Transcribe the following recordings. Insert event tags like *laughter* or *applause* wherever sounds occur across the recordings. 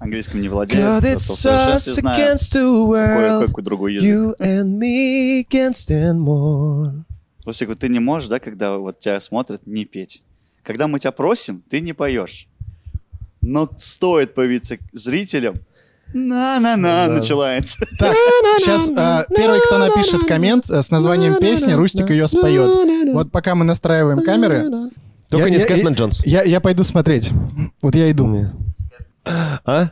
английским не владею. God, зато в знаю against the world. кое-какой другой язык. You and me against and more. Русик, вот ты не можешь, да, когда вот тебя смотрят, не петь. Когда мы тебя просим, ты не поешь. Но стоит появиться зрителям, на-на-на, Да. начинается. Так, сейчас первый, кто напишет коммент э, с названием песни, Рустик ее споет. Вот пока мы настраиваем камеры, Только Я- не Скэтмен я- Джонс. я, я пойду смотреть. Вот я иду. Не. А?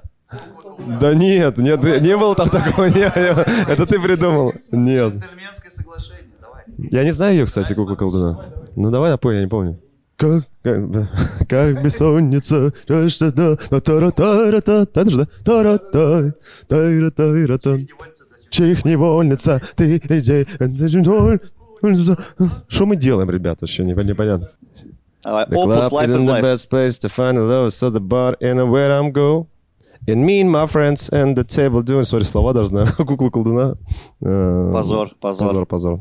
Да нет, нет, не было там такого. не, не, Это ты придумал. Нет. Джентльменское соглашение, давай. Я не знаю ее, кстати, кукла колдуна. Ну давай напой, я не помню. Как, как, да. как бессонница, та-та-та, та-та-та-та-та, это же, да? Та-ра-та, та-ра-та-ра-та. Чих невольница, ты иди. Что мы делаем, ребята, вообще не- непонятно. Давай, The club life is the life. best place to find a lover, so the bar anywhere I'm go. And me and my friends and the table doing... Сори, слова должна. *laughs* Кукла колдуна. Э, Позор, позор. Позор, позор.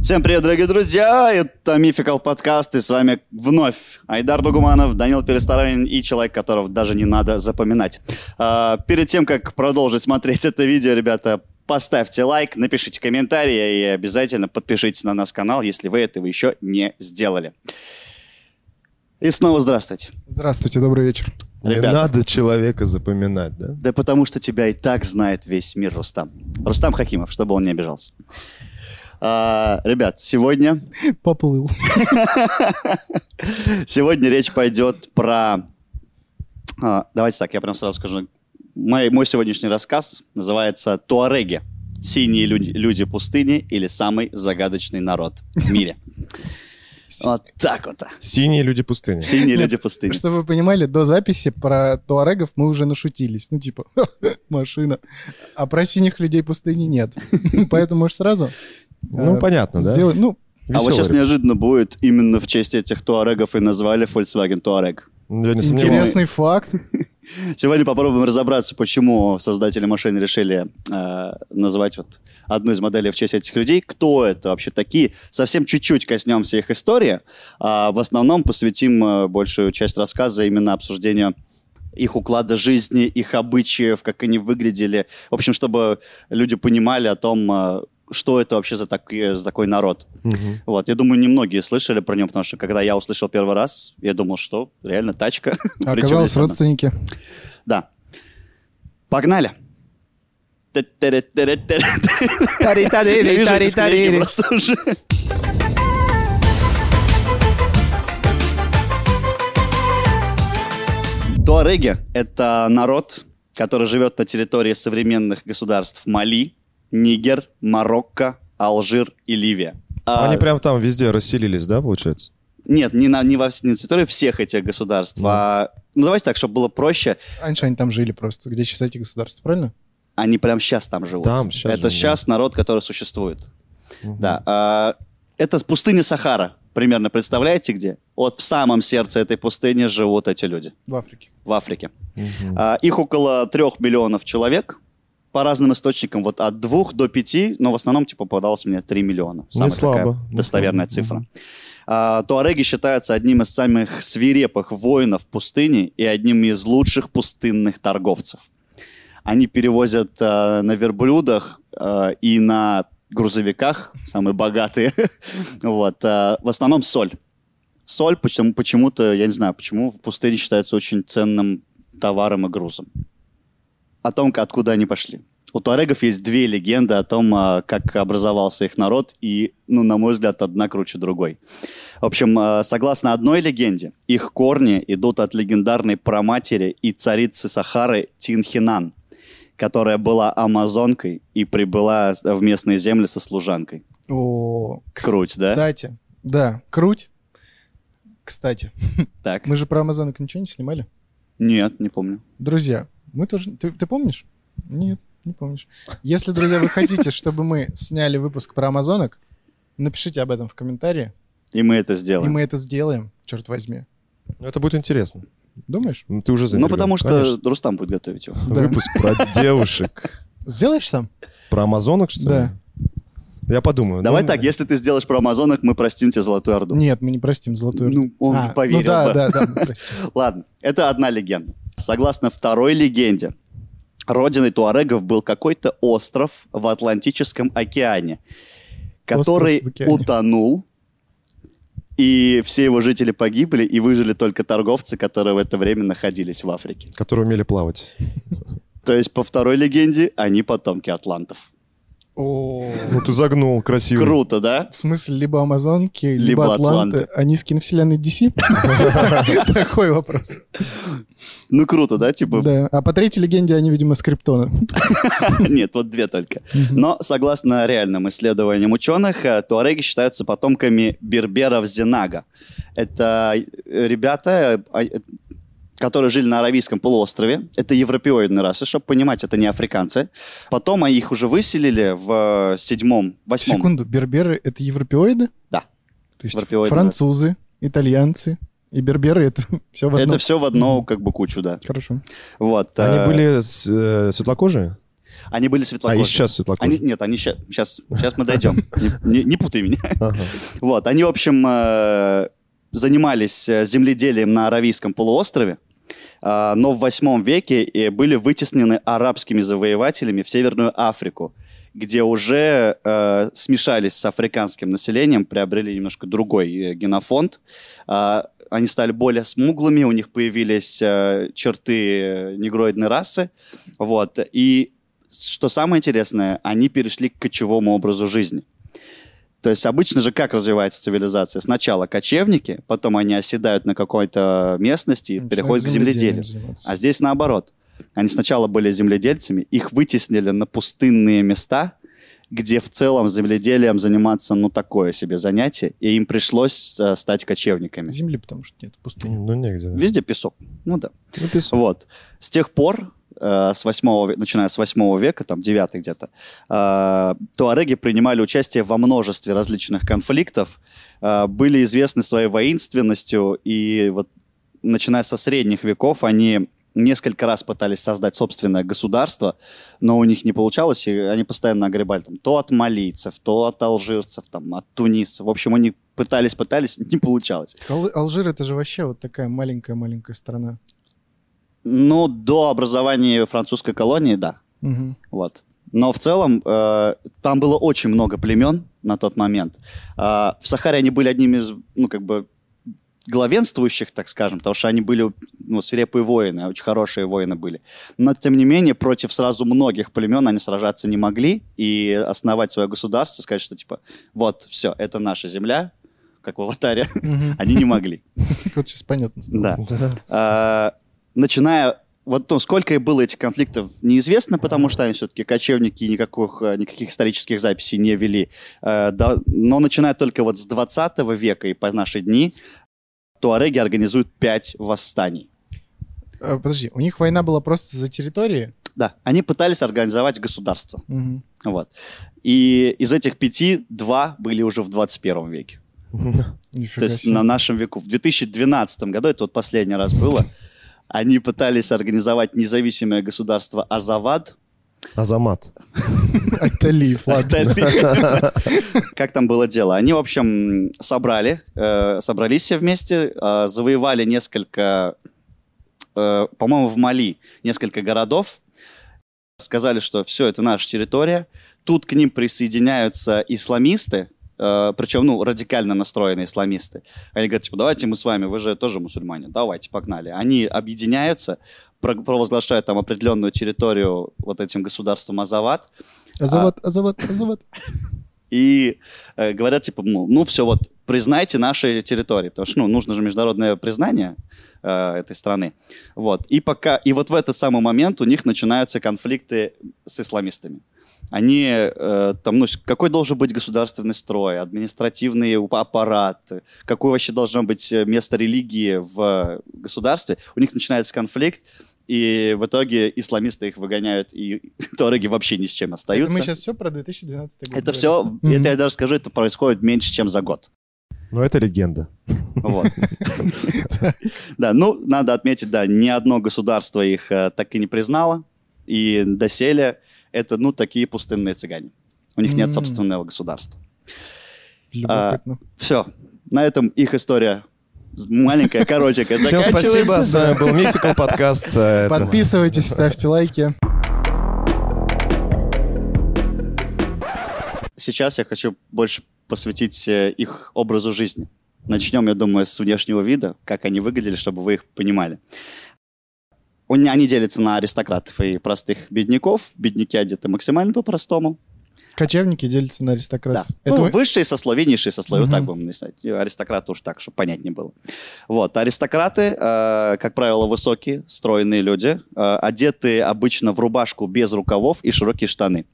Всем привет, дорогие друзья! Это Мификал подкаст, и с вами вновь Айдар Дугуманов, Данил Пересторонин и человек, которого даже не надо запоминать. А, перед тем, как продолжить смотреть это видео, ребята, поставьте лайк, напишите комментарий и обязательно подпишитесь на наш канал, если вы этого еще не сделали. И снова здравствуйте. Здравствуйте, добрый вечер. Не Ребята. надо человека запоминать, да? Да потому что тебя и так знает весь мир, Рустам. Рустам Хакимов, чтобы он не обижался. А, ребят, сегодня *laughs* Поплыл. *laughs* Сегодня речь пойдет про... а, давайте так, я прям сразу скажу. Мой, мой сегодняшний рассказ называется «Туареги. Синие люди, люди пустыни или самый загадочный народ в мире». *laughs* Вот так вот. Синие люди пустыни. Синие люди пустыни. Чтобы вы понимали, до записи про туарегов мы уже нашутились. Ну, типа, *laughs* машина. А про синих людей пустыни нет. *laughs* Поэтому можешь сразу Ну, э, понятно, да? сделать... Ну, А вот сейчас неожиданно будет именно в честь этих туарегов и назвали Volkswagen Touareg. Интересный факт. Сегодня попробуем разобраться, почему создатели машины решили э, называть вот одну из моделей в честь этих людей. Кто это вообще такие? Совсем чуть-чуть коснемся их истории. А в основном посвятим э, большую часть рассказа именно обсуждению их уклада жизни, их обычаев, как они выглядели. В общем, чтобы люди понимали о том, э, что это вообще за, такие- за такой народ. Мгм. Вот, я думаю, немногие слышали про него, потому что когда я услышал первый раз, я думал, что реально тачка. *laughs* А Оказалось, родственники. Да. Погнали. Туареги — это народ, который живет на территории современных государств Мали, Нигер, Марокко, Алжир и Ливия. А, Они прям там везде расселились, да, получается? Нет, не на, не во, не на территории всех этих государств, а... Ну, давайте так, чтобы было проще. Раньше они там жили просто. Где сейчас эти государства, правильно? Они прям сейчас там живут. Там щас Это живут, сейчас народ, который существует. Да. а, это пустыня Сахара. Примерно представляете где? Вот в самом сердце этой пустыни живут эти люди. В Африке. В Африке. А, их около трех миллионов человек. По разным источникам, вот от двух до пяти, но в основном, типа, попадалось мне 3 миллиона. Самая слабо, такая не достоверная слабо. цифра. А, туареги считаются одним из самых свирепых воинов пустыни и одним из лучших пустынных торговцев. Они перевозят э, на верблюдах э, и на грузовиках, самые богатые, *laughs* вот, э, в основном соль. Соль почему- почему-то, я не знаю, почему в пустыне считается очень ценным товаром и грузом. О том, откуда они пошли. У туарегов есть две легенды о том, а, как образовался их народ, и, ну, на мой взгляд, одна круче другой. В общем, а, согласно одной легенде, их корни идут от легендарной праматери и царицы Сахары Тинхинан, которая была амазонкой и прибыла в местные земли со служанкой. О, Круть, да? кстати. Да, круть. Кстати, Так. мы же про Амазонок ничего не снимали. Нет, не помню. Друзья, мы тоже... Ты, ты помнишь? Нет, не помнишь. Если, друзья, вы хотите, чтобы мы сняли выпуск про Амазонок, напишите об этом в комментарии, И мы это и сделаем. мы это сделаем, черт возьми. Ну, это будет интересно. Думаешь? Ну, ты уже Ну, потому что Конечно. Рустам будет готовить его. Да. *laughs* Выпуск про девушек. Сделаешь сам? Про амазонок, что ли? Да. Я подумаю. Давай Ну, так, если ты сделаешь про Амазонок, мы простим тебе Золотую Орду. Нет, мы не простим Золотую Орду. Ну, он А, не поверил Ну да, бы. да, да. *laughs* Ладно, это одна легенда. Согласно второй легенде, родиной туарегов был какой-то остров в Атлантическом океане, который океане. утонул, и все его жители погибли, и выжили только торговцы, которые в это время находились в Африке. Которые умели плавать. То есть, по второй легенде, они потомки атлантов. О, Ну ты загнул, красиво. Круто, да? В смысле, либо Амазонки, либо, Либо Атланты. Атланты. Они с киновселенной DC? *laughs* Такой вопрос. Ну, круто, да? Типа, Да. А по третьей легенде они, видимо, с Криптона. *laughs* нет, вот две только. Но, согласно реальным исследованиям ученых, э, туареги считаются потомками берберов Зенага. Это э, ребята, э, э, которые жили на Аравийском полуострове. Это европеоидные расы, чтобы понимать, это не африканцы. Потом они их уже выселили в э, седьмом, восьмом. Секунду, берберы — это европеоиды? Да. То есть Европеоиды, французы, итальянцы и берберы — это *laughs* все в одном? Это все в одну как бы кучу, да. Хорошо. Вот. Они э, были с- э, светлокожие? Они были А светлокожие. и сейчас светлокожие. Они, нет, они сейчас, сейчас, сейчас мы дойдем. *laughs* Не, не- не путай меня. Ага. Вот, они, в общем, э, занимались э, земледелием на Аравийском полуострове, но в восьмом веке э, были вытеснены арабскими завоевателями в Северную Африку, где уже э, смешались с африканским населением, приобрели немножко другой э, генофонд. Э, они стали более смуглыми, у них появились э, черты э, негроидной расы. Вот. И что самое интересное, они перешли к кочевому образу жизни. То есть обычно же как развивается цивилизация? Сначала кочевники, потом они оседают на какой-то местности и переходят к земледелию. А здесь наоборот. Они сначала были земледельцами, их вытеснили на пустынные места, где в целом земледелием заниматься, ну, такое себе занятие, и им пришлось э, стать кочевниками. Земли, потому что нет пустыни. Ну, негде. да. Везде песок. Ну да. Ну, песок. Вот. С тех пор, э, с 8, начиная с 8 века, там 9 где-то, э, туареги принимали участие во множестве различных конфликтов, э, были известны своей воинственностью, и вот начиная со средних веков они несколько раз пытались создать собственное государство, но у них не получалось, и они постоянно огребали там, то от малийцев, то от алжирцев, там, от тунисцев. В общем, они пытались-пытались, не получалось. Ал- Алжир — это же вообще вот такая маленькая-маленькая страна. Ну, до образования французской колонии, да. Мгм. Вот. Но в целом э, там было очень много племен на тот момент. А, в Сахаре они были одними из, ну, как бы, главенствующих, так скажем, потому что они были ну, свирепые воины, очень хорошие воины были. Но, тем не менее, против сразу многих племен они сражаться не могли и основать свое государство, сказать, что, типа, вот, все, это наша земля, как в «Аватаре», *laughs* они не могли. *laughs* Вот сейчас понятно. Да. Начиная вот ну, сколько и было этих конфликтов, неизвестно, потому что они все-таки кочевники никаких, э, никаких исторических записей не вели. Э, но начиная только вот с 20 века и по наши дни, туареги организуют пять восстаний. А, Подожди, у них война была просто за территории? Да, они пытались организовать государство. Мгм. Вот. И из этих пяти два были уже в 21 веке. *laughs* То Нифига есть на нашем веку. В 2012 году, это вот последний раз было, они пытались организовать независимое государство Азавад. Азамат. *laughs* Айталиев, ладно. Как там было дело? Они, в общем, собрали, э, собрались все вместе, э, завоевали несколько, э, по-моему, в Мали несколько городов, сказали, что все, это наша территория. Тут к ним присоединяются исламисты, э, причем, ну, радикально настроенные исламисты. Они говорят, типа, давайте мы с вами, вы же тоже мусульмане, давайте, погнали. Они объединяются, про- провозглашают там определенную территорию вот этим государством Азават, Азават, Азават, Азават. *laughs* и э, говорят, типа, ну, ну все, вот, признайте наши территории, потому что, ну, нужно же международное признание э, этой страны. Вот. И пока, и вот в этот самый момент у них начинаются конфликты с исламистами. Они, э, там, ну, какой должен быть государственный строй, административный аппарат, какое вообще должно быть э, место религии в государстве. У них начинается конфликт, и в итоге исламисты их выгоняют, и *laughs* туареги вообще ни с чем Это остаются. мы сейчас все про 2012 год. Это все, Мгм. это я даже скажу, это происходит меньше, чем за год. Ну, это легенда. Вот. *laughs* Да, ну, надо отметить, да, ни одно государство их э, так и не признало. И доселе это, ну, такие пустынные цыгане. У них нет собственного государства. Любопытно. Все. На этом их история маленькая, коротенькая, Всем спасибо. С вами был *laughs* Мификал подкаст. э, Подписывайтесь, ставьте лайки. Сейчас я хочу больше посвятить э, их образу жизни. Начнем, я думаю, с внешнего вида, как они выглядели, чтобы вы их понимали. Он- Они делятся на аристократов и простых бедняков. Бедняки одеты максимально по-простому. Кочевники делятся на аристократов. Да. Это ну, вы- высшие сословия, низшие сословия, вот так будем написать. Аристократы уж так, чтобы понятнее было. Вот, аристократы, э, как правило, высокие, стройные люди, э, одеты обычно в рубашку без рукавов и широкие штаны.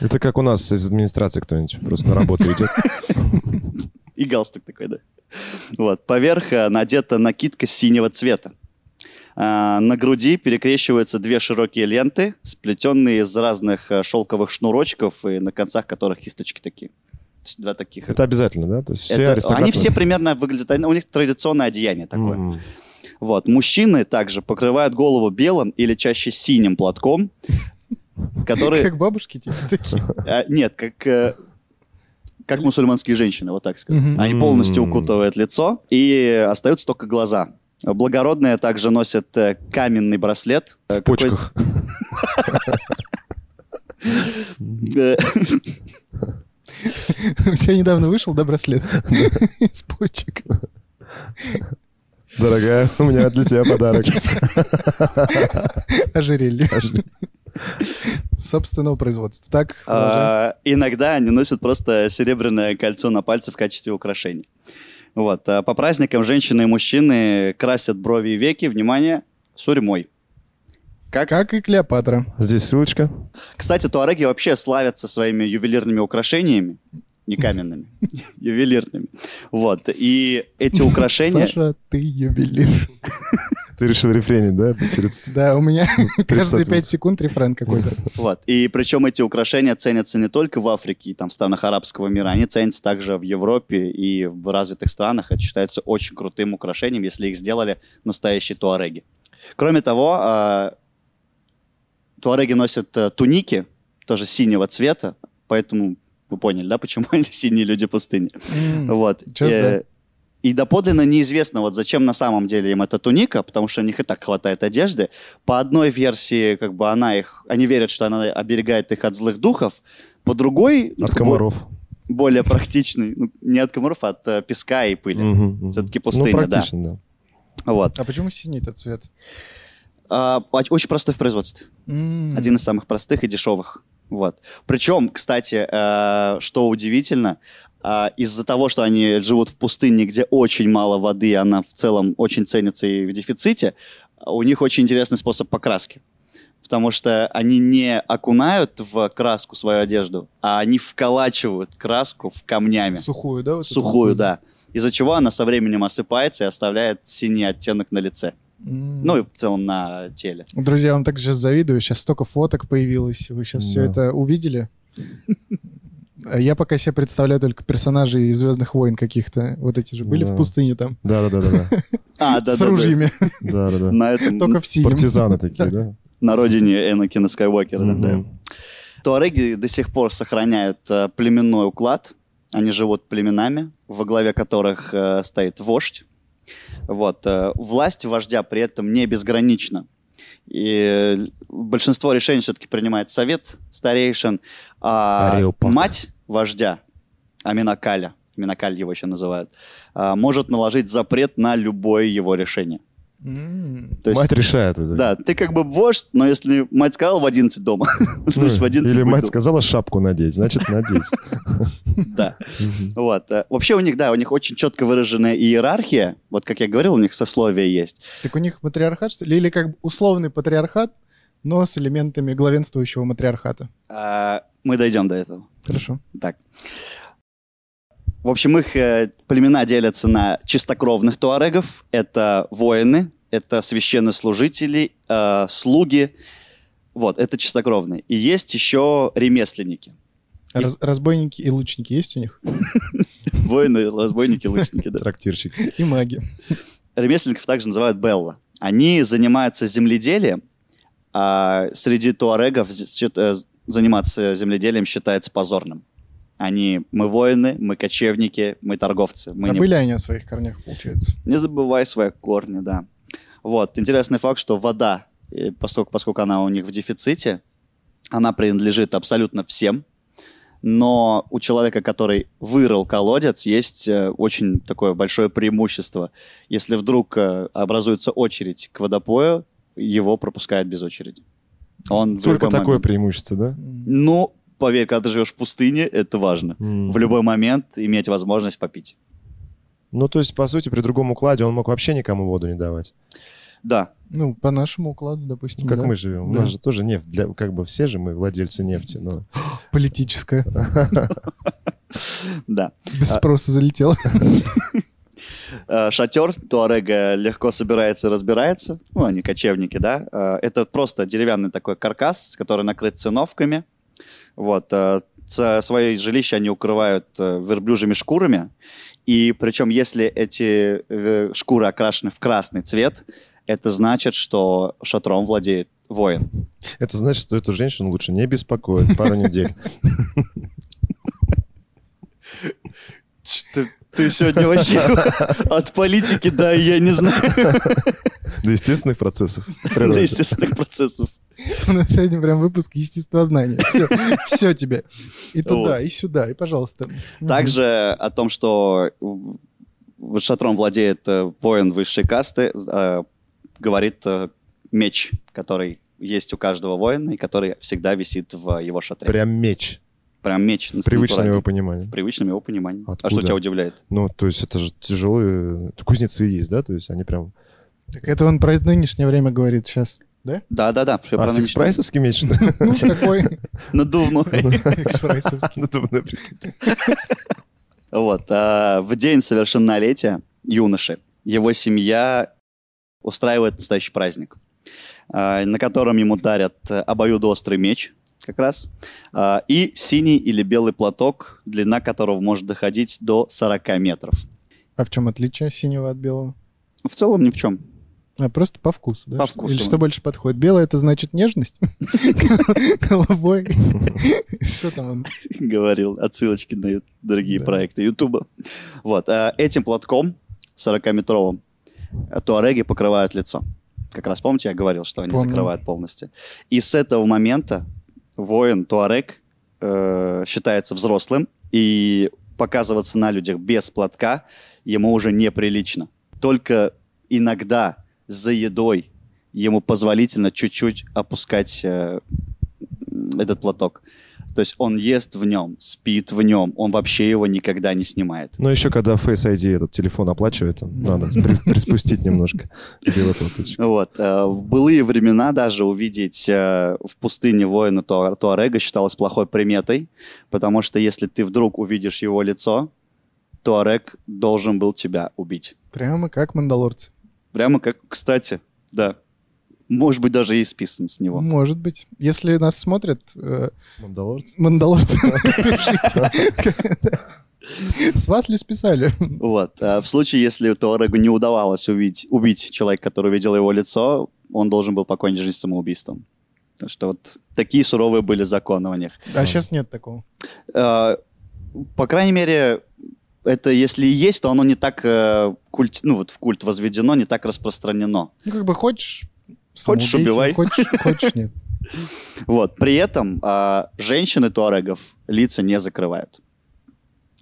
Это как у нас из администрации кто-нибудь просто на работу идет. *laughs* И галстук такой, да. Вот, поверх э, надета накидка синего цвета. А, на груди перекрещиваются две широкие ленты, сплетенные из разных э, шелковых шнурочков, и на концах которых кисточки такие. Два таких. Это обязательно, да? То есть все Это- аристократы... они все примерно выглядят, у них традиционное одеяние такое. Мгм. Вот. Мужчины также покрывают голову белым или чаще синим платком, который... Как бабушки типа такие. а, Нет, как... э, Как мусульманские женщины, вот так сказать. Они полностью укутывают лицо, и остаются только глаза. Благородные также носят э, каменный браслет. В почках. Э, У тебя недавно вышел, да, браслет? Из почек. Дорогая, у меня для тебя подарок. Ожерелье. Собственного производства. Так. А, Иногда они носят просто серебряное кольцо на пальце в качестве украшений. Вот. а По праздникам женщины и мужчины красят брови и веки, внимание, сурьмой. Как? как и Клеопатра. Здесь ссылочка. Кстати, туареги вообще славятся своими ювелирными украшениями, не каменными, *laughs* ювелирными. Вот. И эти украшения... Саша, ты юбилир. *laughs* Ты решил рефренить, да? Через... Да, у меня *laughs* каждые 30 5 секунд рефрен какой-то. Вот. И причем эти украшения ценятся не только в Африке и там, в странах арабского мира, они ценятся также в Европе и в развитых странах. Это считается очень крутым украшением, если их сделали настоящие туареги. Кроме того, а, туареги носят э, туники, тоже синего цвета, поэтому вы поняли, да, почему *laughs* они синие люди пустыни. Вот. Э, И доподлинно неизвестно, вот зачем на самом деле им эта туника, потому что у них и так хватает одежды. По одной версии, как бы она их, они верят, что она оберегает их от злых духов. По другой, ну, От комаров. более практичный, ну, не от комаров, а от э, песка и пыли. Мгм, мгм. Всё-таки пустыня, Ну, да. да. Вот. А почему синий этот цвет? А, оч- очень простой в производстве. М, Один из самых простых и дешевых. Вот. Причем, кстати, э, что удивительно, э, из-за того, что они живут в пустыне, где очень мало воды, она в целом очень ценится и в дефиците, у них очень интересный способ покраски. Потому что они не окунают в краску свою одежду, а они вколачивают краску в камнями. Сухую, да? вот? Сухую, да. Из-за чего она со временем осыпается и оставляет синий оттенок на лице. Ну и в целом на теле. Друзья, я вам так сейчас завидую. Сейчас столько фоток появилось. Вы сейчас все Да. это увидели. А Я пока себе представляю только персонажей из Звездных войн каких-то. Вот эти же были Да. в пустыне там. Да-да-да-да. *laughs* А, да, с ружьями. Да-да-да. На этом, Только в синем. Партизаны *laughs* такие, да? на родине Энакина Скайуокера. да. Туареги до сих пор сохраняют э, племенной уклад. Они живут племенами, во главе которых э, стоит вождь. Вот. э, власть вождя при этом не безгранична. И большинство решений все-таки принимает совет старейшин. А мать вождя, Аминакаля, Аминакаль его еще называют, а, может наложить запрет на любое его решение. М. То есть- Мать решает. это. Да, ты как бы вождь, но если мать сказала в 11 дома, *laughs* Ну, значит в 11 Или мать сказала шапку надеть, значит надеть. *laughs* Да. Вот. э, Вообще у них, да, у них очень четко выраженная иерархия. Вот как я говорил, у них сословие есть. Так у них матриархат, что ли? Или как условный патриархат, но с элементами главенствующего матриархата. Мы дойдем до этого. Хорошо. Так. В общем, их э, племена делятся на чистокровных туарегов. Это воины, это священнослужители, э, слуги. Вот, это чистокровные. И есть еще ремесленники. А раз- разбойники и лучники есть у них? *laughs* Воины, разбойники, лучники, да. Трактирщик. И маги. ремесленников также называют белла. Они занимаются земледелием, а среди туарегов э, заниматься земледелием считается позорным. Они, мы воины, мы кочевники, мы торговцы. Мы не- Забыли они о своих корнях, получается. не забывай свои корни, да. Вот, интересный факт, что вода, поскольку, поскольку она у них в дефиците, она принадлежит абсолютно всем, но у человека, который вырыл колодец, есть э, очень такое большое преимущество. Если вдруг э, образуется очередь к водопою, его пропускают без очереди. Он Только такое момент- преимущество, да? Ну, поверь, когда ты живешь в пустыне, это важно. М. В любой момент иметь возможность попить. Ну, то есть, по сути, при другом укладе он мог вообще никому воду не давать. Да, Ну, по нашему укладу, допустим, Ну, как да. мы живем. У Да. нас же тоже нефть. Для, как бы все же мы владельцы нефти, но... *gasps* Политическая. *laughs* да. Без спроса залетела. *laughs* Э, шатер Туарега легко собирается и разбирается. Ну, они кочевники, да. Э, Это просто деревянный такой каркас, который накрыт циновками. Вот. э, Свои жилища они укрывают э, верблюжьими шкурами. И причем, если эти шкуры окрашены в красный цвет, это значит, что шатром владеет воин. Это значит, что эту женщину лучше не беспокоить пару недель. Ты, ты сегодня вообще *laughs* от политики, да, я не знаю, До естественных процессов. до естественных процессов. У нас сегодня прям выпуск естествознания. Все, *laughs* все тебе. И туда, Вот. и сюда, и пожалуйста. Также о том, что в- шатром владеет э, воин высшей касты, э, говорит э, меч, который есть у каждого воина и который всегда висит в его шатре. Прям меч. Прям меч. В привычном его. В привычном его понимании. А Откуда? что тебя удивляет? Ну, то есть это же тяжелые... Кузнецы есть, да? То есть они прям... Так это он про нынешнее время говорит сейчас, да? Да-да-да. всё А правильно фикс-прайсовский меч, что ли? *laughs* Ну, такой. *laughs* Надувной. экспрессовский. Надувной, прикинь. Вот. а, В день совершеннолетия юноши его семья устраивает настоящий праздник, а, на котором ему дарят обоюдоострый меч, как раз, а, и синий или белый платок, длина которого может доходить до 40 метров. А в чем отличие синего от белого? В целом ни в чем. А просто по вкусу, да? По вкусу. Или что больше подходит? Белое это значит нежность? *laughs* Голубой? *laughs* Что там он? говорил, отсылочки на другие проекты Ютуба. Вот. а, Этим платком 40-метровым э, туареги покрывают лицо. Как раз помните, я говорил, что они закрывают полностью. И с этого момента воин туарег э, считается взрослым, и показываться на людях без платка ему уже неприлично. Только иногда за едой ему позволительно чуть-чуть опускать э, этот платок. То есть он ест в нем, спит в нем, он вообще его никогда не снимает. Но еще когда Face ID этот телефон оплачивает, надо *laughs* при- приспустить немножко. Вот. э, В былые времена даже увидеть э, в пустыне воина Туа- Туарега считалось плохой приметой, потому что если ты вдруг увидишь его лицо, Туарег должен был тебя убить. Прямо как мандалорцы. Прямо как, кстати, да. Может быть, даже и списан с него. Может быть. Если нас смотрят э, Мандалорцы? мандалорцы, *laughs* напишите. С вас ли списали? Вот. А в случае, если Туарегу не удавалось убить, убить человека, который видел его лицо, он должен был покончить жизнь самоубийством. Так что вот такие суровые были законы у них. А сейчас нет такого. Э, По крайней мере, это если и есть, то оно не так э, культ, ну вот в культ возведено, не так распространено. Ну, как бы хочешь... Хочешь, убивай. Хочешь, хочешь, нет. *laughs* Вот. При этом а, женщины туарегов лица не закрывают.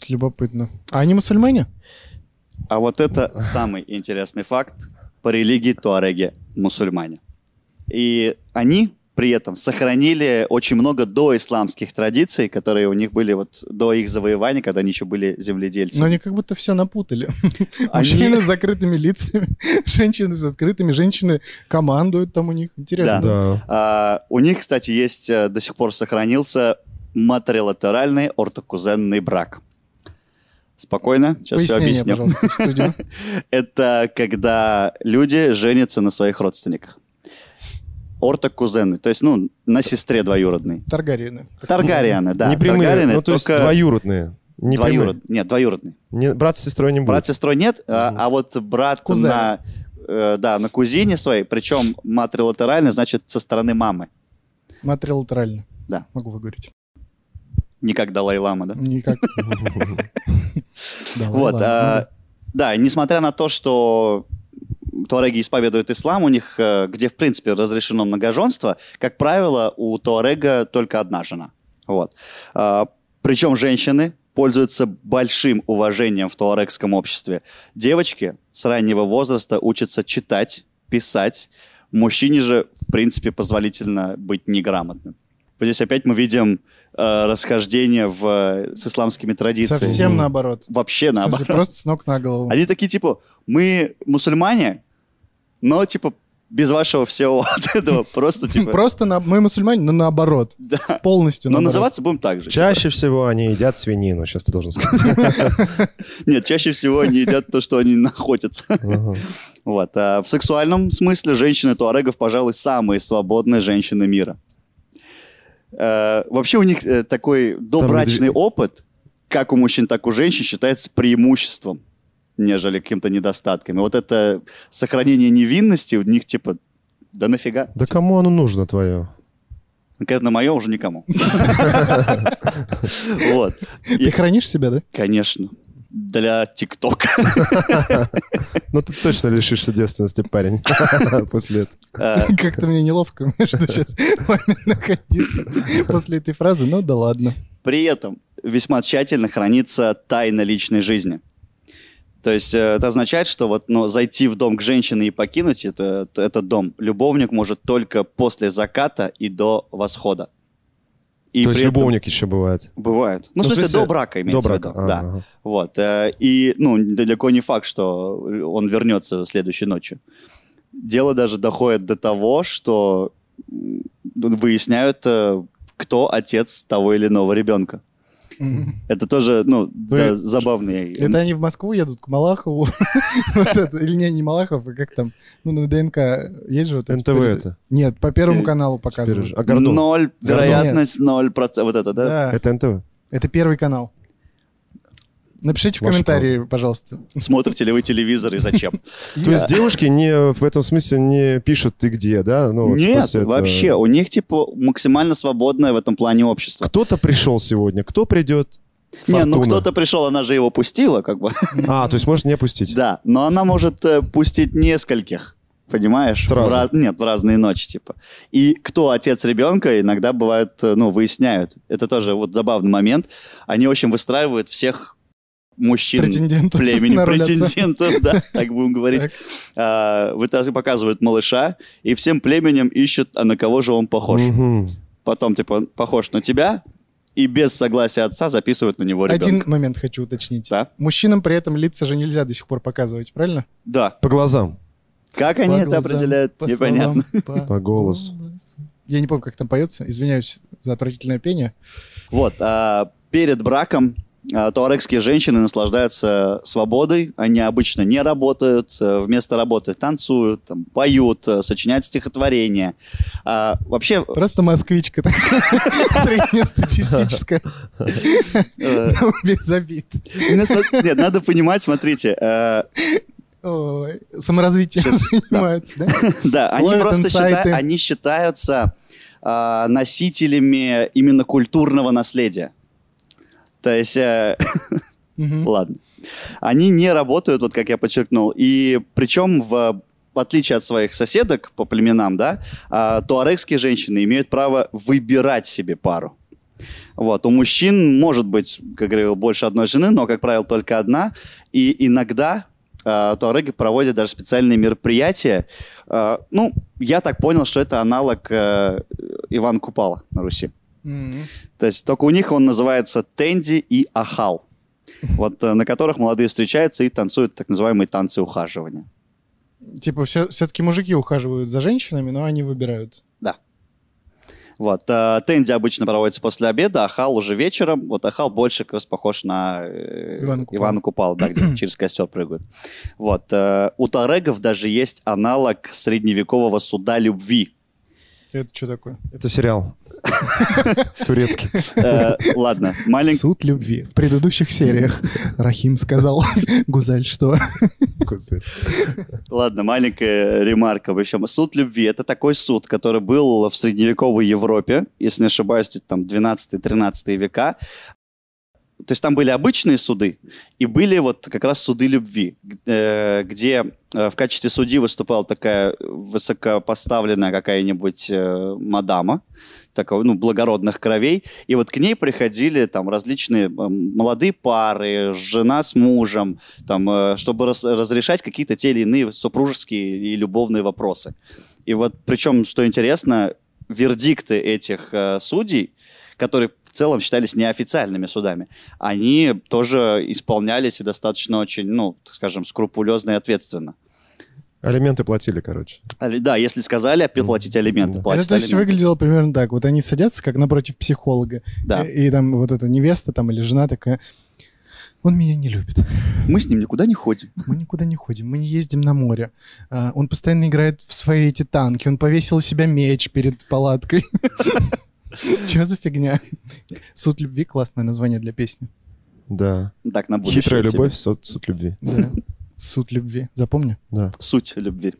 Любопытно. А они мусульмане? А вот это самый интересный факт. По религии туареги мусульмане. И они при этом сохранили очень много доисламских традиций, которые у них были вот до их завоевания, когда они еще были земледельцами. Но они как будто все напутали. *laughs* Они- Мужчины с закрытыми лицами, *laughs* женщины с открытыми, женщины командуют там у них. Интересно. Да. А, у них, кстати, есть э, до сих пор сохранился матрилатеральный ортокузенный брак. Спокойно, сейчас все Пояснение, объясню. пожалуйста, в студию. *laughs* Это когда люди женятся на своих родственниках. Ортокузены, то есть, ну, на сестре двоюродной. Таргариены. Таргарианы, да. не прямые, Таргариены ну то есть только двоюродные. Не прямые. двоюрод- Нет, двоюродный. Не- брат с сестрой не будет. Брат с сестрой нет, а, а вот брат Кузены. на, э, да, на кузине своей, причем матрилатеральный, значит, со стороны мамы. Матрилатерально. Да. Могу выговорить. Не как Далай-Лама, да? Никак. *laughs* Вот, а, да, несмотря на то, что туареги исповедуют ислам, у них, э, где, в принципе, разрешено многоженство, как правило, у туарега только одна жена. Вот. А, Причем женщины пользуются большим уважением в туарегском обществе. Девочки с раннего возраста учатся читать, писать. Мужчине же, в принципе, позволительно быть неграмотным. Вот Здесь опять мы видим э, расхождение в, с исламскими традициями. Совсем наоборот. Вообще наоборот. Просто с ног на голову. Они такие, типа, мы мусульмане, но, типа, без вашего всего *laughs* вот этого. Просто, типа, Просто на- мы мусульмане, но наоборот. *laughs* да. Полностью Но наоборот. называться будем так же. Чаще всего они едят свинину, сейчас ты должен сказать. *laughs* Нет, чаще всего они едят то, что они находятся. Вот. А в сексуальном смысле женщины туарегов, пожалуй, самые свободные женщины мира. Э, Вообще у них э, такой добрачный опыт, как у мужчин, так и у женщин, считается преимуществом, нежели каким-то недостатком. И вот это сохранение невинности у них, типа, да нафига? Да кому оно нужно твое? Конкретно мое уже никому. *laughs* Вот. Ты хранишь себя, да? конечно, для ТикТока. *laughs* Ну ты точно лишишься девственности, парень, *laughs* после этого. Э, Как-то мне неловко, что сейчас вами находиться после этой фразы, ну да ладно. При этом весьма тщательно хранится тайна личной жизни. То есть э, это означает, что вот, ну, зайти в дом к женщине и покинуть это, этот дом любовник может только после заката и до восхода. И То есть этом- любовник еще бывает. Бывает. Ну, Ну, в смысле, смысле, до брака имеется До в виду. брака. Да. Ага. Вот. э, И, ну, далеко не факт, что он вернется следующей ночью. Дело даже доходит до того, что выясняют, э, кто отец того или иного ребенка. Это тоже, ну, да, и- забавный. Это они в Москву едут к Малахову. *laughs* Или не, не Малахов, а как там? Ну, на ДНК есть же вот это НТВ это. Нет, по Первому каналу показывают. А? Ноль, вероятность ноль процентов. Вот это, да? Да, Это НТВ. это Первый канал. Напишите в комментарии, пожалуйста. Смотрите ли вы телевизор и зачем? *laughs* То есть девушки не в этом смысле не пишут ты где, да? Ну, Нет, вообще, у них, типа, максимально свободное в этом плане общество. Кто-то пришел сегодня, кто придет? Не, ну кто-то пришел, она же его пустила, как бы. *laughs* А, то есть может не пустить. Да, но она может э, пустить нескольких, понимаешь? Сразу. В раз- Нет, в разные ночи, типа. И кто отец ребенка, иногда бывает, э, ну, выясняют. Это тоже вот забавный момент. Они, в общем, выстраивают всех мужчин Претендентов племени претендентов, да, *laughs* так будем говорить. А, показывают малыша, и всем племенем ищут, а на кого же он похож. Потом, типа, похож на тебя, и без согласия отца записывают на него ребенка. Один момент хочу уточнить. Да? Мужчинам при этом лица же нельзя до сих пор показывать, правильно? Да. По глазам. Как они По это глазам, определяют, по непонятно. словам, По *laughs* голосу. Я не помню, как там поется. Извиняюсь за отвратительное пение. Вот, а, перед браком а, туарегские женщины наслаждаются свободой, они обычно не работают, э, вместо работы танцуют, там, поют, э, сочиняют стихотворения. А, вообще, Просто москвичка такая *laughs* среднестатистическая, э, *laughs* без обид. нет, надо понимать, смотрите, Ой, саморазвитием Сейчас, да. занимаются, да? *laughs* да, они просто считают, они считаются а, носителями именно культурного наследия. То есть... э. *laughs* Ладно. Они не работают, вот как я подчеркнул. И причем, в, в отличие от своих соседок по племенам, да, а, туарегские женщины имеют право выбирать себе пару. Вот. У мужчин может быть, как говорил, больше одной жены, но, как правило, только одна. И иногда а, туареги проводят даже специальные мероприятия. А, ну, я так понял, что это аналог э, Ивана Купала на Руси. Мгм. То есть только у них он называется тенди и ахал. Вот э, на которых молодые встречаются и танцуют так называемые танцы ухаживания. Типа все, все-таки мужики ухаживают за женщинами, но они выбирают. Вот. э, Тенди обычно проводится после обеда, ахал уже вечером. Вот ахал больше как раз похож на э, Ивана Купала. Ивана Купала, да, где *clears throat* через костер прыгают. Вот. У тарегов даже есть аналог средневекового суда любви. Это что такое? Это сериал. *laughs* Турецкий. Э, Ладно, маленький... Суд любви. В предыдущих сериях Рахим сказал, *laughs* Гузаль, что? Ладно, маленькая ремарка. В общем, суд любви — это такой суд, который был в средневековой Европе, если не ошибаюсь, где-то там 12-13 века. То есть там были обычные суды, и были вот как раз суды любви, э, где э, в качестве судьи выступала такая высокопоставленная какая-нибудь э, мадама, такого, ну, благородных кровей, и вот к ней приходили там различные молодые пары, жена с мужем, там, чтобы раз- разрешать какие-то те или иные супружеские и любовные вопросы. И вот, причем, что интересно, вердикты этих э, судей, которые целом считались неофициальными судами, они тоже исполнялись и достаточно очень, ну, так скажем, скрупулезно и ответственно. Алименты платили, короче. Али- Да, если сказали, а платить алименты, платить Это то есть алименты. выглядело примерно так. Вот они садятся, как напротив психолога. Да. И, и там вот эта невеста там или жена такая, он меня не любит. Мы с ним никуда не ходим. Мы никуда не ходим, мы не ездим на море. А, Он постоянно играет в свои эти танки. Он повесил у себя меч перед палаткой. *laughs* *laughs* Че за фигня? Суд любви классное название для песни. Да. Так, на будущее. Хитрая любовь, суд, суд любви. Да. Суд любви. Запомни. Да. Суть любви.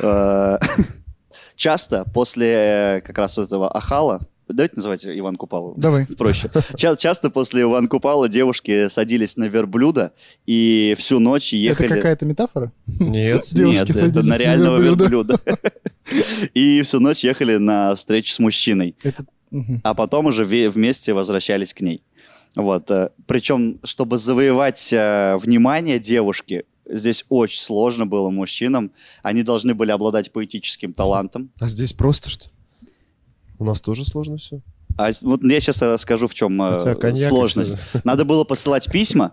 Э, *laughs* Часто после э, как раз этого ахала, давайте называть Иван Купалу, Давай. *laughs* проще. Ча- Часто после Иван Купала девушки садились на верблюда и всю ночь ехали... Это какая-то метафора? Нет. *laughs* Девушки Нет, это садились на на реального верблюда. верблюда. *laughs* И всю ночь ехали на встречу с мужчиной. Это... а потом уже вместе возвращались к ней. Вот. э, Причем, чтобы завоевать э, внимание девушки, здесь очень сложно было мужчинам. Они должны были обладать поэтическим талантом. А здесь просто что? У нас тоже сложно все. А вот я сейчас скажу, в чем э, коньяк сложность. *laughs* Надо было посылать письма,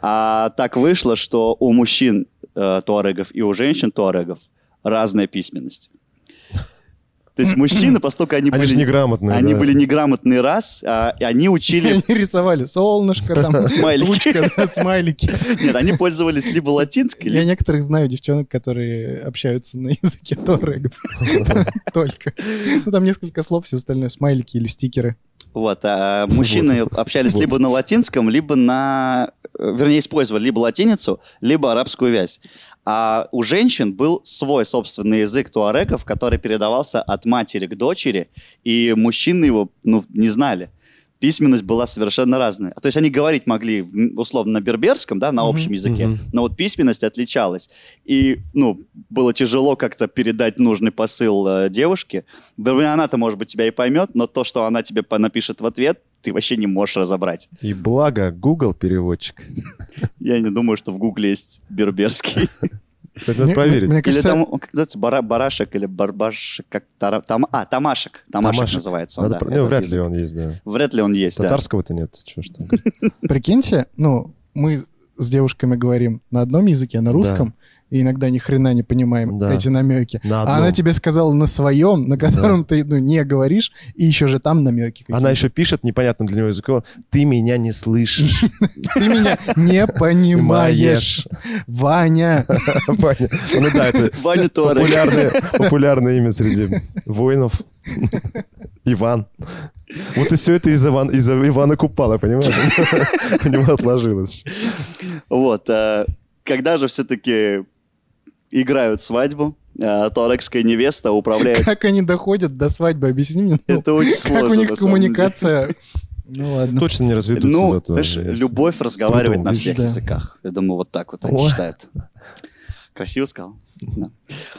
а так вышло, что у мужчин э, туарегов и у женщин туарегов разная письменность. То есть мужчины, поскольку они, Они были, же неграмотные. они да. были неграмотный раз, а, и они учили Они рисовали солнышко, там, *laughs* Смайлики. да, смайлики. Нет, они пользовались либо латинской, Я некоторых знаю девчонок, которые общаются на языке торрегов. *laughs* Только. Ну, там несколько слов, все остальное смайлики или стикеры. Вот, а мужчины общались Вот. либо на латинском, либо на... э, Вернее, использовали либо латиницу, либо арабскую вязь. А у женщин был свой собственный язык туарегов, который передавался от матери к дочери, и мужчины его, ну, не знали. Письменность была совершенно разная. То есть они говорить могли, условно, на берберском, да, на общем языке, Мгм. но вот письменность отличалась. И, ну, было тяжело как-то передать нужный посыл э, девушке. Вернее, Она-то, может быть, тебя и поймет, но то, что она тебе напишет в ответ, ты вообще не можешь разобрать. И благо Google переводчик. Я не думаю, что в Гугле есть берберский. Кстати, надо Мне- проверить. Мне Или кажется, там, он, как называется, бара- барашек или барбашек, как тара- там, а, тамашек. Тамашек, Тамашек. называется он, Надо да, про- Ну, вряд язык. ли он есть, да. Вряд ли он есть, да. Татарского-то нет. Чё ж там. *laughs* прикиньте, ну, мы с девушками говорим на одном языке, на русском, и иногда ни хрена не понимаем Да. эти намеки. На А она тебе сказала на своем, на котором ты ну, не говоришь, и еще же там намеки. какие-то. Она еще пишет непонятным для него языком. Ты меня не слышишь. *laughs* Ты меня не понимаешь, Ваня. *laughs* Ваня. Ну да, это *laughs* популярное, имя среди воинов. Иван. Вот и все это из, Иван, из Ивана Купала, понимаешь? У него отложилось. Вот. э, Когда же все-таки играют свадьбу, э, туарекская невеста управляет... Как они доходят до свадьбы, объясни мне. ну, Это очень сложно. Как у них коммуникация? Ну ладно. Точно не разведутся Ну, зато. знаешь, любовь разговаривает на всех да. языках. Я думаю, вот так вот они считают. Красиво сказал. Да.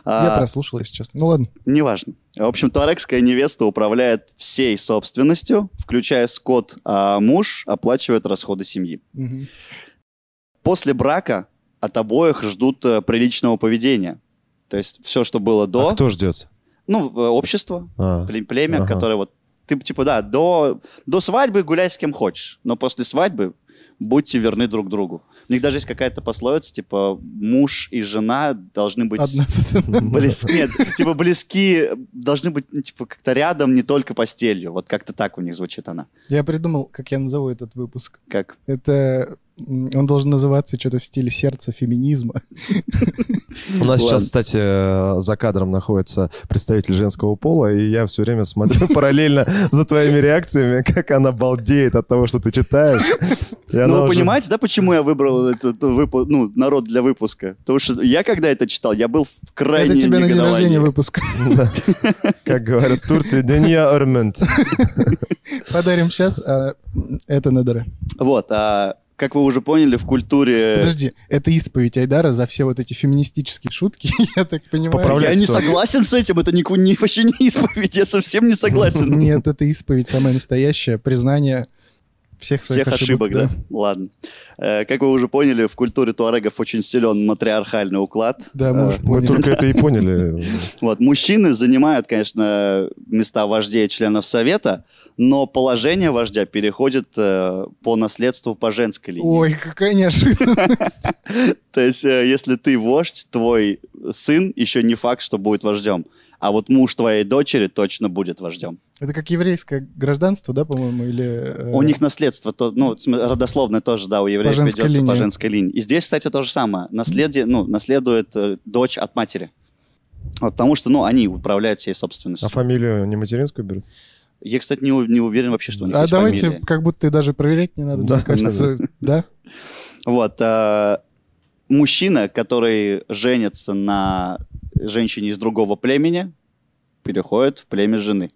Я А, прослушал, если честно. Ну ладно. Неважно. В общем, туарекская невеста управляет всей собственностью, включая скот, а муж оплачивает расходы семьи. После брака от обоих ждут э, приличного поведения. То есть все, что было до, А кто ждет? ну, э, общество, А, пле- племя, Ага. которое вот, ты, типа, да, до, до свадьбы гуляй с кем хочешь, но после свадьбы будьте верны друг другу. У них даже есть какая-то пословица, типа, муж и жена должны быть... Близки, нет, типа близки, должны быть ну, типа как-то рядом, не только постелью. Вот как-то так у них звучит она. Я придумал, как я назову этот выпуск. Как? Это он должен называться что-то в стиле сердца феминизма. У нас сейчас, кстати, э, за кадром находится представитель женского пола, и я все время смотрю *laughs* параллельно за твоими реакциями, как она балдеет от того, что ты читаешь. Ну, вы понимаете, да, почему я выбрал этот выпу- ну, народ для выпуска? Потому что я, когда это читал, я был в крайне Это тебе на день рождения. *laughs* Да. Как говорят в Турции, Дения Армент. Подарим сейчас, а это на дыры. Вот, а как вы уже поняли, в культуре... Подожди, это исповедь Айдара за все вот эти феминистические шутки, *laughs* я так понимаю. Поправляй. Я не согласен с этим, это нику- не, *laughs* вообще не исповедь, я совсем не согласен. Нет, это исповедь самая настоящая, признание всех своих Всех ошибок, да? Ладно. Э, Как вы уже поняли, в культуре туарегов очень силен матриархальный уклад. Да, мы Э, уж Мы только это и поняли. *laughs* Вот, мужчины занимают, конечно, места вождей и членов совета, но положение вождя переходит э, по наследству по женской линии. Ой, какая неожиданность. *laughs* То есть, э, если ты вождь, твой сын еще не факт, что будет вождем. А вот муж твоей дочери точно будет вождем. Это как еврейское гражданство, да, по-моему, или... э, У них наследство, то, ну, родословное тоже, да, у евреев женской ведется по линии. женской линии. И здесь, кстати, то же самое. Наследие, ну, наследует э, дочь от матери. Вот, потому что, ну, они управляют всей собственностью. А фамилию не материнскую берут? Я, кстати, не, не уверен вообще, что у них А давайте, фамилия. как будто и даже проверять не надо, Да, мне кажется. Да? Вот. э, мужчина, который женится на женщине из другого племени, переходит в племя жены.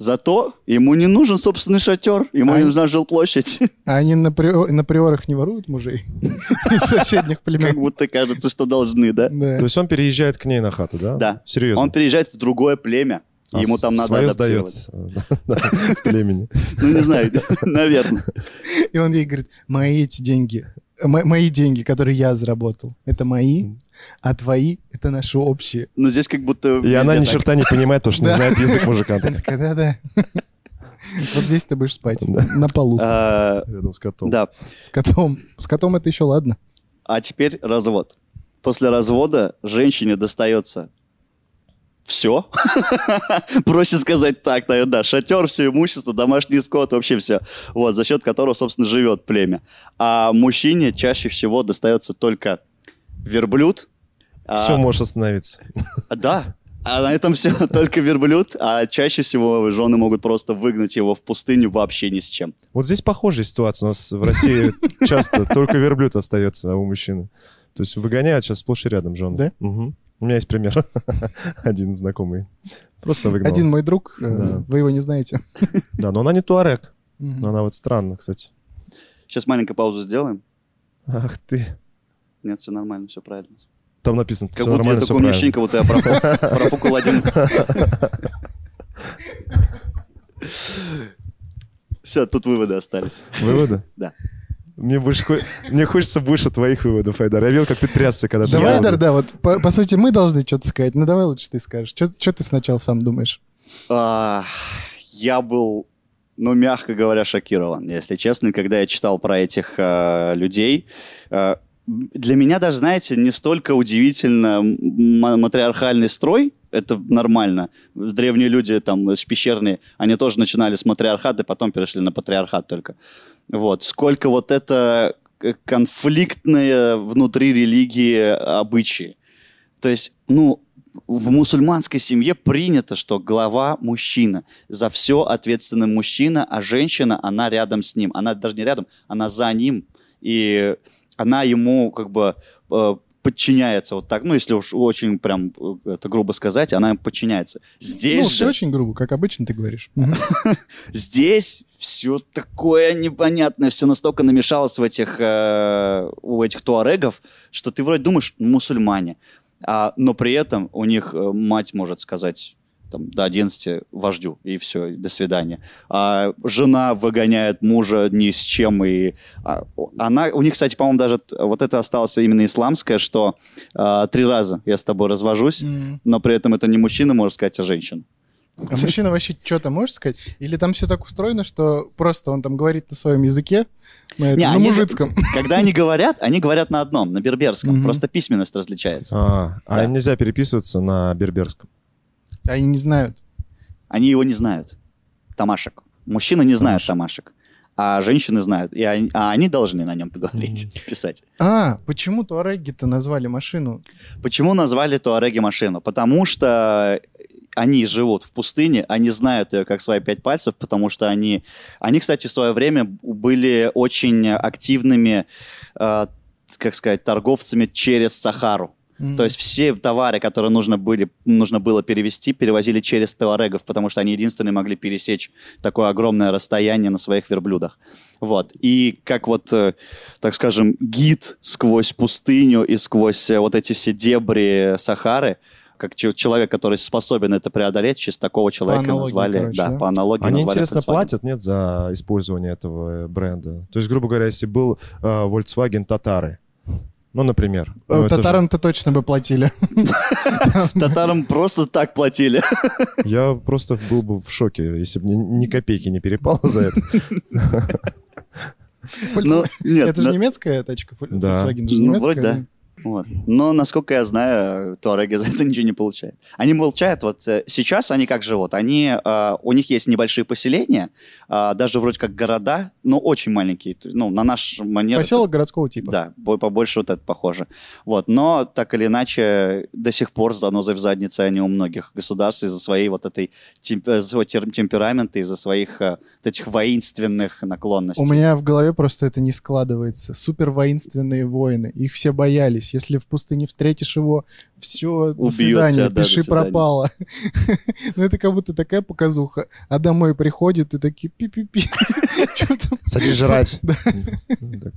Зато ему не нужен собственный шатер, ему А не нужна жилплощадь. А *laughs* они на, прио- на приорах не воруют мужей *laughs* из соседних Как племен? будто кажется, что должны, да? Да. То есть он переезжает к ней на хату, да? Да. Серьезно? Он переезжает в другое племя, А ему там надо свое сдает *laughs* племени. Ну, не знаю, наверное. И он ей говорит, мои эти деньги, мои деньги, которые я заработал, это мои, а твои — это наши общие. Но здесь как будто И она ни так. черта не понимает, потому что не знает язык мужика. Да-да. Вот здесь ты будешь спать, на полу, А, Рядом с котом. Да. с котом. С котом это еще ладно. А теперь развод. После развода женщине достается все. *laughs* Проще сказать так, наверное, да. Шатер, все имущество, домашний скот, вообще все. Вот, за счет которого, собственно, живет племя. А мужчине чаще всего достается только верблюд. А, Все, можешь остановиться. Да. А на этом все, *laughs* только верблюд. А чаще всего жены могут просто выгнать его в пустыню вообще ни с чем. Вот здесь похожая ситуация. У нас в России *laughs* часто только верблюд остается у мужчины. То есть выгоняют сейчас сплошь и рядом жены. Да? Мгм. У меня есть пример. *laughs* Один знакомый. Просто выгнал. Один мой друг, э, Да. вы его не знаете. Да, но она не туарек. Но она вот странно, кстати. Сейчас маленькую паузу сделаем. Ах ты. Нет, все нормально, все правильно. Там написано, Как все будто нормально, я все такой, правильно. ощущение, как будто я профу- профукал один. Все, тут выводы остались. Выводы? Да. Мне, больше, мне хочется больше твоих выводов, Айдар. Я видел, как ты трясся, когда ты Давай, делал. Дар, да, вот по, по сути мы должны что-то сказать. Ну давай лучше ты скажешь. Что ты сначала сам думаешь? А, Я был, ну, мягко говоря, шокирован, если честно, когда я читал про этих э, людей. Э, Для меня даже, знаете, не столько удивительно матриархальный строй, это нормально. Древние люди, там, пещерные, они тоже начинали с матриархата, потом перешли на патриархат только. Вот. Сколько вот это э, конфликтное внутри религии обычаи. То есть, ну, в мусульманской семье принято, что глава мужчина. За все ответственный мужчина, а женщина, она рядом с ним. Она даже не рядом, она за ним. И она ему как бы э, подчиняется вот так. Ну, если уж очень прям э, это грубо сказать, она им подчиняется. Здесь ну, же... очень грубо, как обычно ты говоришь. *laughs* Здесь все такое непонятное, все настолько намешалось в этих, э, у этих туарегов, что ты вроде думаешь, мусульмане, а, но при этом у них мать может сказать там, до 11 вождю, и все, до свидания. А жена выгоняет мужа ни с чем, и а, она, у них, кстати, по-моему, даже вот это осталось именно исламское, что а, три раза я с тобой развожусь, М. но при этом это не мужчина, может сказать, а женщина. А мужчина вообще что-то можешь сказать? Или там все так устроено, что просто он там говорит на своем языке, на, этом, Не, на они мужицком? *laughs* Когда они говорят, они говорят на одном, на берберском. Мгм. Просто письменность различается. А, а Да. им нельзя переписываться на берберском. Они не знают. Они его не знают. Тамашек. Мужчины не знают тамашек. а женщины знают, и они, а они должны на нем говорить, писать. А, почему туареги-то назвали машину? Почему назвали Туареги машину? Потому что они живут в пустыне, они знают ее как свои пять пальцев, потому что они, они, кстати, в свое время были очень активными, э, как сказать, торговцами через Сахару. М. То есть все товары, которые нужно, были, нужно было перевести, перевозили через туарегов, потому что они единственные могли пересечь такое огромное расстояние на своих верблюдах. Вот. И как вот, э, так скажем, гид сквозь пустыню и сквозь э, вот эти все дебри Сахары, как че- человек, который способен это преодолеть, через такого человека аналогии, назвали, короче, да, да? по аналогии Они, назвали интересно, Volkswagen. платят, нет, за использование этого бренда? То есть, грубо говоря, если был э, Volkswagen Татары, ну, например. Э, ну, это же- Татарам-то точно бы платили. *laughs* Татарам просто так платили. *laughs* Я просто был бы в шоке, если бы мне ни копейки не перепало за это. Ну, нет, Это же немецкая тачка? Да. Volkswagen же Ну, немецкая, вроде да. Вот. Но, насколько я знаю, Туареги за это *laughs* ничего не получают. Они получают, вот э, сейчас они как живут? Они, э, у них есть небольшие поселения, э, даже вроде как города, но очень маленькие. Ну, на наш манер... Поселок городского типа. Да, бо- побольше вот это похоже. Вот. Но, так или иначе, до сих пор с занозой в заднице они у многих государств из-за своей вот этой темп- э, своего темперамента, из-за своих э, вот этих воинственных наклонностей. У меня в голове просто это не складывается. Супер воинственные воины. Их все боялись. Если в пустыне встретишь его, все, до Убьет свидания, тебя, да, до пиши свидания. пропало. *laughs* Ну это как будто такая показуха. А домой приходит и такие пи-пи-пи. *laughs* Садись жрать. *laughs*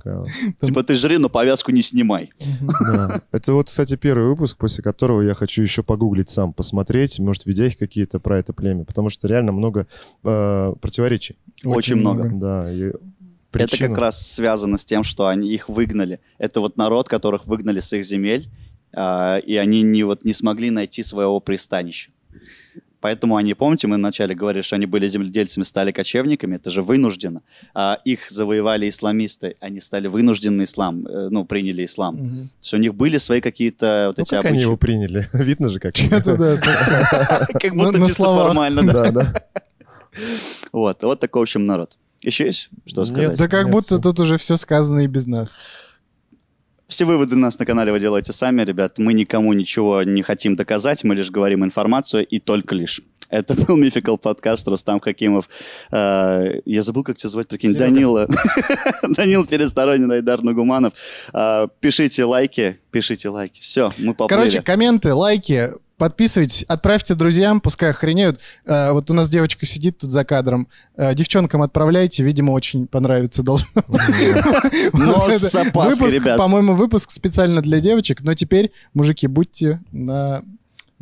Ну. Типа ты жри, но повязку не снимай. Да. Это вот, кстати, первый выпуск, после которого я хочу еще погуглить сам, посмотреть, может, видя их какие-то про это племя, потому что реально много э, противоречий. Очень много. Да, и Это причина- как раз связано с тем, что они их выгнали. Это вот народ, которых выгнали с их земель, а, и они не, вот, не смогли найти своего пристанища. Поэтому они, помните, мы вначале говорили, что они были земледельцами, стали кочевниками, это же вынужденно. А их завоевали исламисты, они стали вынужденный ислам, э, ну, приняли ислам. То Мгм. есть у них были свои какие-то вот Ну, эти как они обычаи. его приняли? *laughs* Видно же, как. *laughs* Да, совсем. *laughs* Как будто чисто формально, да. Вот, вот такой, в общем, народ. Еще есть что Нет, сказать? Да как Нет, будто всё. тут уже все сказано и без нас. Все выводы у нас на канале вы делаете сами, ребят. Мы никому ничего не хотим доказать, мы лишь говорим информацию и только лишь. Это был Мификал подкаст, Рустам Хакимов. Э, Я забыл, как тебя звать, прикинь. Серега. Данила. *laughs* Данил Пересторонин, Айдар Нугуманов. Э, Пишите лайки, пишите лайки. Все, мы поплыли. Короче, комменты, лайки, подписывайтесь, отправьте друзьям, пускай охренеют. Э, вот у нас девочка сидит тут за кадром. Э, девчонкам отправляйте, видимо, очень понравится должно. *laughs* Но с опаской, ребят. По-моему, выпуск специально для девочек, но теперь, мужики, будьте на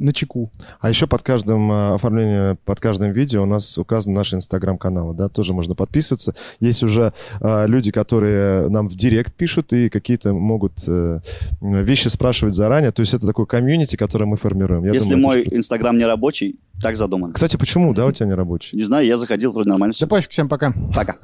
на чеку. А еще под каждым э, оформлением, под каждым видео у нас указаны наши инстаграм-каналы, да, тоже можно подписываться. Есть уже э, люди, которые нам в директ пишут и какие-то могут э, вещи спрашивать заранее. То есть это такой комьюнити, который мы формируем. Я Если думаю, мой инстаграм не рабочий, так задумано. Кстати, почему, да, у тебя не рабочий? Не знаю, я заходил, вроде нормально Да все. пофиг, всем пока. Пока.